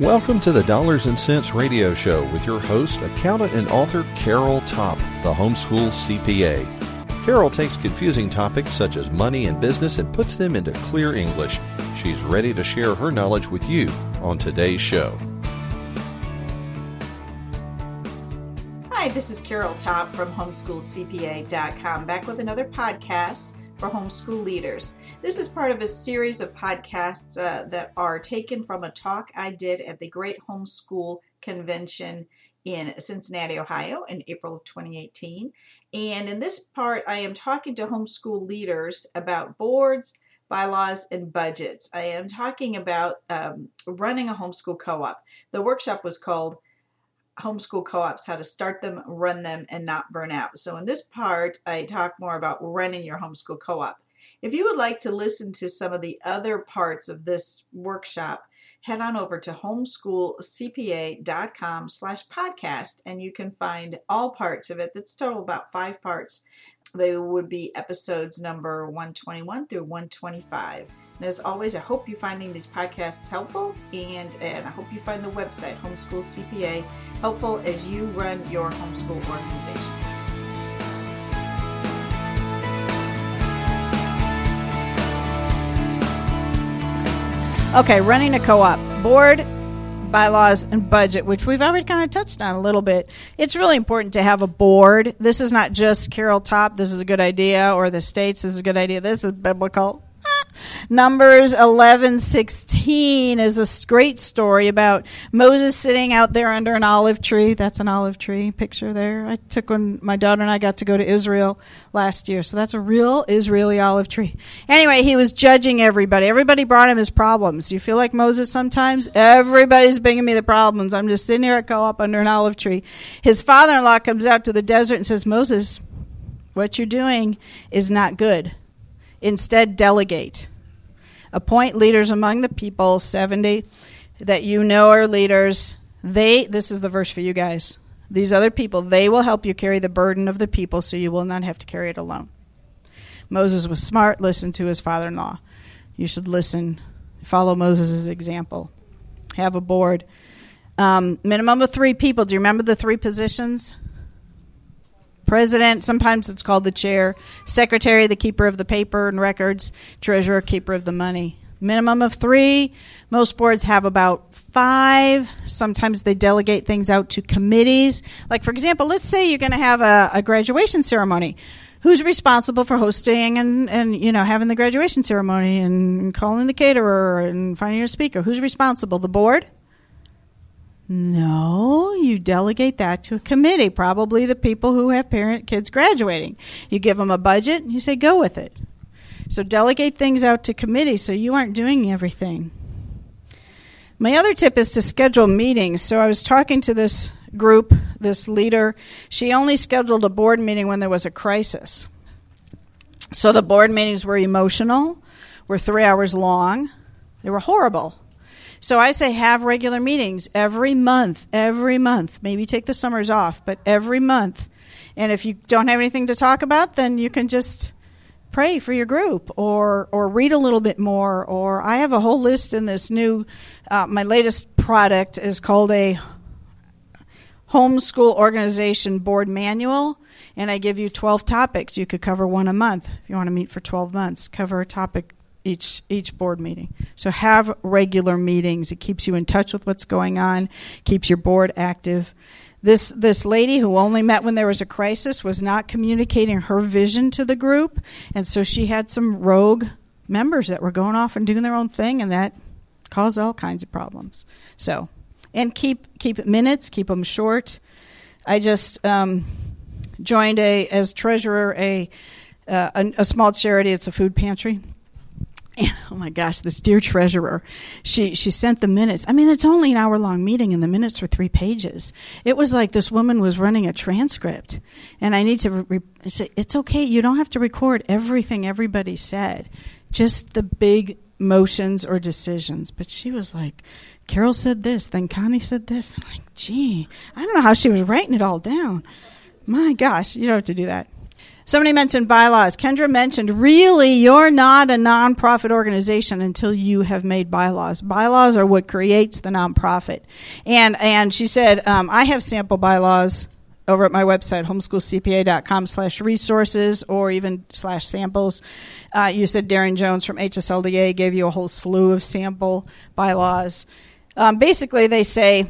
Welcome to the Dollars and Cents Radio Show with your host, accountant and author Carol Topp, the homeschool CPA. Carol takes confusing topics such as money and business and puts them into clear English. She's ready to share her knowledge with you on today's show. Hi, this is Carol Topp from homeschoolcpa.com, back with another podcast for homeschool leaders. This is part of a series of podcasts uh, that are taken from a talk I did at the Great Homeschool Convention in Cincinnati, Ohio in April of 2018. And in this part, I am talking to homeschool leaders about boards, bylaws, and budgets. I am talking about um, running a homeschool co op. The workshop was called homeschool co-ops how to start them run them and not burn out. So in this part i talk more about running your homeschool co-op. If you would like to listen to some of the other parts of this workshop head on over to homeschoolcpa.com slash podcast and you can find all parts of it. That's total about five parts they would be episodes number 121 through 125 and as always, I hope you're finding these podcasts helpful, and, and I hope you find the website, Homeschool CPA, helpful as you run your homeschool organization. Okay, running a co op. Board, bylaws, and budget, which we've already kind of touched on a little bit. It's really important to have a board. This is not just Carol Topp, this is a good idea, or the states, this is a good idea. This is biblical. Numbers 11:16 is a great story about Moses sitting out there under an olive tree. That's an olive tree picture there. I took when my daughter and I got to go to Israel last year. So that's a real Israeli olive tree. Anyway, he was judging everybody. Everybody brought him his problems. You feel like Moses sometimes? Everybody's bringing me the problems. I'm just sitting here at co-op under an olive tree. His father-in-law comes out to the desert and says, "Moses, what you're doing is not good." Instead, delegate. Appoint leaders among the people, 70 that you know are leaders. They, this is the verse for you guys. These other people, they will help you carry the burden of the people so you will not have to carry it alone. Moses was smart, listened to his father in law. You should listen, follow Moses' example. Have a board. Um, minimum of three people. Do you remember the three positions? President, sometimes it's called the chair, secretary, the keeper of the paper and records, treasurer, keeper of the money. Minimum of three. Most boards have about five. Sometimes they delegate things out to committees. Like, for example, let's say you're going to have a, a graduation ceremony who's responsible for hosting and, and you know having the graduation ceremony and calling the caterer and finding your speaker who's responsible the board no, you delegate that to a committee, probably the people who have parent kids graduating. You give them a budget, and you say go with it. So delegate things out to committees so you aren't doing everything. My other tip is to schedule meetings. So I was talking to this group, this leader. She only scheduled a board meeting when there was a crisis. So the board meetings were emotional, were 3 hours long. They were horrible. So I say have regular meetings every month, every month. Maybe take the summers off, but every month. And if you don't have anything to talk about, then you can just pray for your group or or read a little bit more or I have a whole list in this new uh, my latest product is called a homeschool organization board manual and I give you 12 topics you could cover one a month if you want to meet for 12 months cover a topic each each board meeting. So have regular meetings. It keeps you in touch with what's going on, keeps your board active. This this lady who only met when there was a crisis was not communicating her vision to the group, and so she had some rogue members that were going off and doing their own thing, and that caused all kinds of problems. So, and keep keep minutes, keep them short. I just um, joined a as treasurer a, uh, a a small charity. It's a food pantry oh my gosh, this dear treasurer, she she sent the minutes. I mean, it's only an hour long meeting, and the minutes were three pages. It was like this woman was running a transcript, and I need to re- say it's okay. You don't have to record everything everybody said, just the big motions or decisions. But she was like, Carol said this, then Connie said this. I'm like, gee, I don't know how she was writing it all down. My gosh, you don't have to do that. Somebody mentioned bylaws. Kendra mentioned really you're not a nonprofit organization until you have made bylaws. Bylaws are what creates the nonprofit. And and she said um, I have sample bylaws over at my website homeschoolcpa.com slash resources or even slash samples. Uh, you said Darren Jones from HSLDA gave you a whole slew of sample bylaws. Um, basically, they say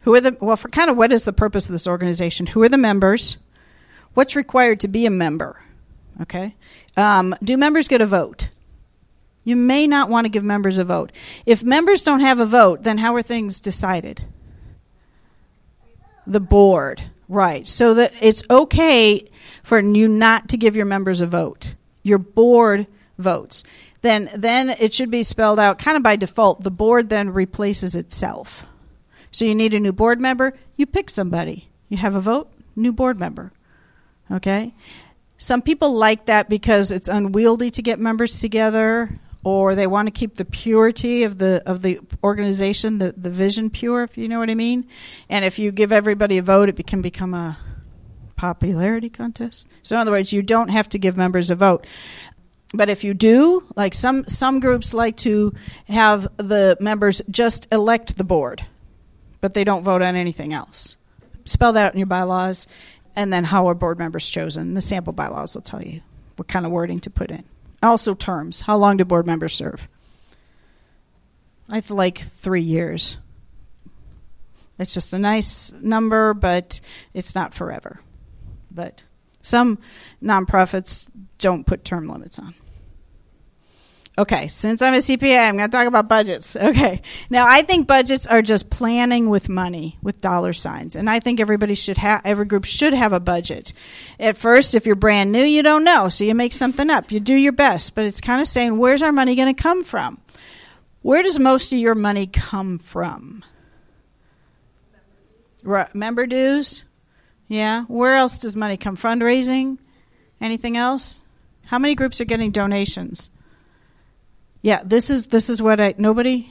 who are the well for kind of what is the purpose of this organization? Who are the members? What's required to be a member? Okay. Um, do members get a vote? You may not want to give members a vote. If members don't have a vote, then how are things decided? The board, right. So that it's okay for you not to give your members a vote. Your board votes. Then then it should be spelled out kind of by default. The board then replaces itself. So you need a new board member, you pick somebody. You have a vote, new board member. Okay? Some people like that because it's unwieldy to get members together or they want to keep the purity of the of the organization, the, the vision pure, if you know what I mean. And if you give everybody a vote, it can become a popularity contest. So in other words, you don't have to give members a vote. But if you do, like some some groups like to have the members just elect the board, but they don't vote on anything else. Spell that out in your bylaws and then how are board members chosen. The sample bylaws will tell you what kind of wording to put in. Also, terms. How long do board members serve? I like three years. It's just a nice number, but it's not forever. But some nonprofits don't put term limits on. Okay, since I'm a CPA, I'm going to talk about budgets. Okay. Now, I think budgets are just planning with money, with dollar signs. And I think everybody should have, every group should have a budget. At first, if you're brand new, you don't know. So you make something up. You do your best. But it's kind of saying, where's our money going to come from? Where does most of your money come from? Member dues? Yeah. Where else does money come? From? Fundraising? Anything else? How many groups are getting donations? Yeah, this is this is what I nobody?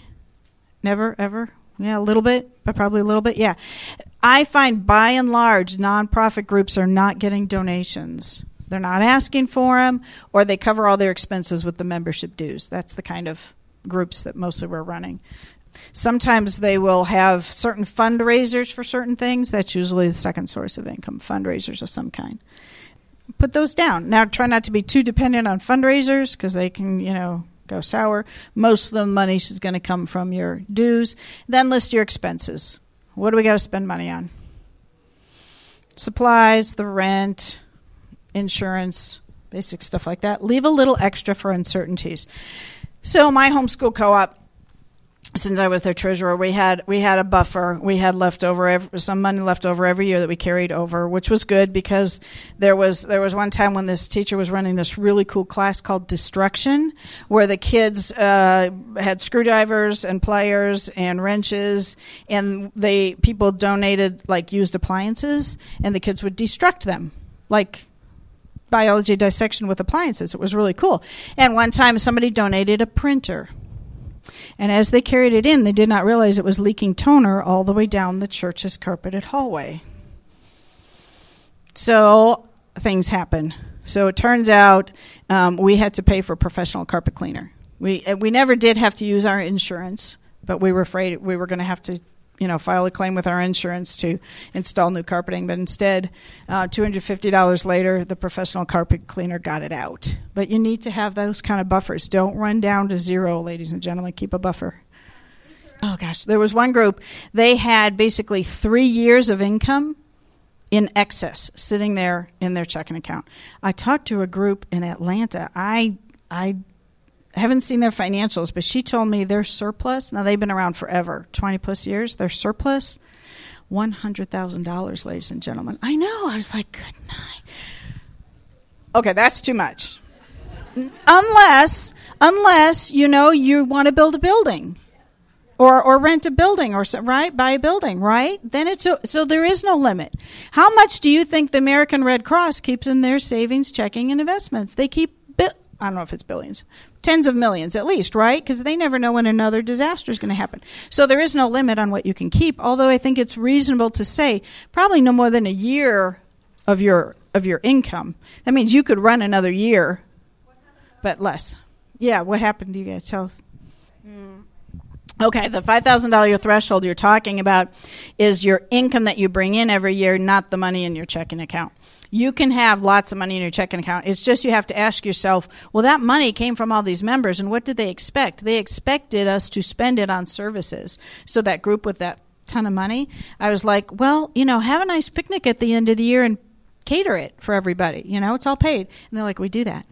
Never ever? Yeah a little bit but probably a little bit yeah. I find by and large nonprofit groups are not getting donations. They're not asking for them or they cover all their expenses with the membership dues. That's the kind of groups that mostly we're running. Sometimes they will have certain fundraisers for certain things. That's usually the second source of income fundraisers of some kind. Put those down. Now try not to be too dependent on fundraisers because they can you know go sour. Most of the money is going to come from your dues. Then list your expenses. What do we got to spend money on? Supplies, the rent, insurance, basic stuff like that. Leave a little extra for uncertainties. So, my homeschool co op since I was their treasurer, we had we had a buffer. We had leftover some money left over every year that we carried over, which was good because there was there was one time when this teacher was running this really cool class called Destruction, where the kids uh, had screwdrivers and pliers and wrenches, and they people donated like used appliances, and the kids would destruct them like biology dissection with appliances. It was really cool. And one time somebody donated a printer and as they carried it in, they did not realize it was leaking toner all the way down the church's carpeted hallway. So things happen. So it turns out um, we had to pay for professional carpet cleaner. We we never did have to use our insurance, but we were afraid we were going to have to you know, file a claim with our insurance to install new carpeting. But instead, uh, $250 later, the professional carpet cleaner got it out. But you need to have those kind of buffers. Don't run down to zero, ladies and gentlemen. Keep a buffer. Oh gosh, there was one group. They had basically three years of income in excess sitting there in their checking account. I talked to a group in Atlanta. I I I haven't seen their financials, but she told me their surplus, now they've been around forever, 20 plus years, their surplus, $100,000, ladies and gentlemen. I know. I was like, good night. Okay, that's too much. unless, unless, you know, you want to build a building or, or rent a building or right buy a building right then it's a, so there is no limit how much do you think the american red cross keeps in their savings checking and investments they keep i don't know if it's billions tens of millions at least, right? Because they never know when another disaster is going to happen. So there is no limit on what you can keep, although I think it's reasonable to say probably no more than a year of your of your income. That means you could run another year, but less. Yeah, what happened to you guys? Tell us. Hmm. Okay, the $5,000 threshold you're talking about is your income that you bring in every year, not the money in your checking account. You can have lots of money in your checking account. It's just you have to ask yourself, well, that money came from all these members, and what did they expect? They expected us to spend it on services. So that group with that ton of money, I was like, well, you know, have a nice picnic at the end of the year and cater it for everybody. You know, it's all paid. And they're like, we do that.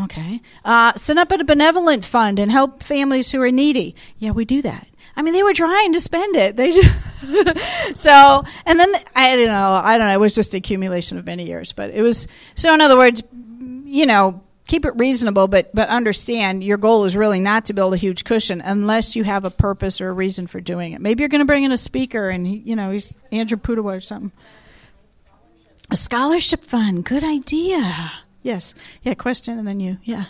Okay. Uh, set up a benevolent fund and help families who are needy. Yeah, we do that. I mean, they were trying to spend it. They just so, and then I don't know. I don't know. It was just accumulation of many years, but it was so. In other words, you know, keep it reasonable, but but understand your goal is really not to build a huge cushion unless you have a purpose or a reason for doing it. Maybe you're going to bring in a speaker, and he, you know he's Andrew Pudewa or something. A scholarship fund, good idea. Yes. Yeah, question and then you. Yeah.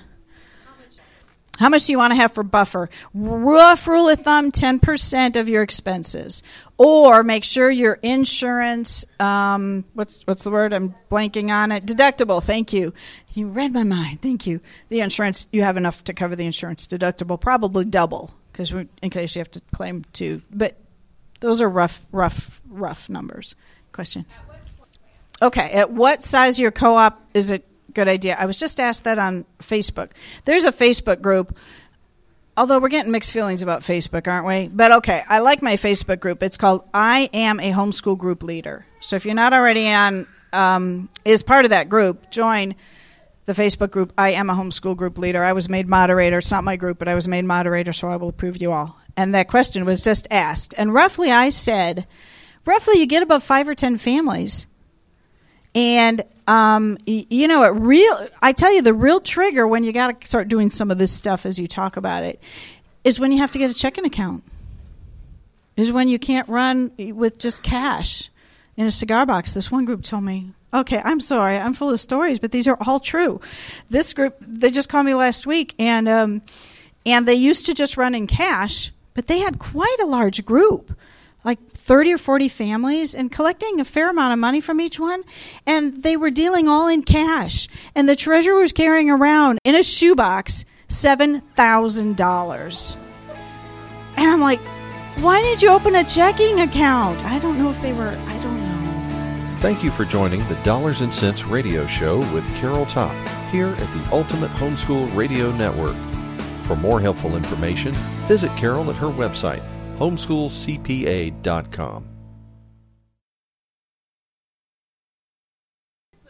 How much do you want to have for buffer? Rough rule of thumb 10% of your expenses. Or make sure your insurance, um, what's, what's the word? I'm blanking on it. Deductible. Thank you. You read my mind. Thank you. The insurance, you have enough to cover the insurance deductible, probably double, because in case you have to claim two. But those are rough, rough, rough numbers. Question. Okay. At what size your co op is it good idea. I was just asked that on Facebook. There's a Facebook group. Although we're getting mixed feelings about Facebook, aren't we? But okay, I like my Facebook group. It's called I Am a Homeschool Group Leader. So if you're not already on, um, is part of that group, join the Facebook group I Am a Homeschool Group Leader. I was made moderator. It's not my group, but I was made moderator, so I will approve you all. And that question was just asked. And roughly I said, roughly you get about five or ten families. And um, you know, it real. I tell you, the real trigger when you got to start doing some of this stuff as you talk about it is when you have to get a checking account. Is when you can't run with just cash in a cigar box. This one group told me, "Okay, I'm sorry, I'm full of stories, but these are all true." This group, they just called me last week, and um, and they used to just run in cash, but they had quite a large group 30 or 40 families and collecting a fair amount of money from each one. And they were dealing all in cash. And the treasurer was carrying around in a shoebox $7,000. And I'm like, why did you open a checking account? I don't know if they were, I don't know. Thank you for joining the Dollars and Cents Radio Show with Carol Topp here at the Ultimate Homeschool Radio Network. For more helpful information, visit Carol at her website homeschoolcpa.com.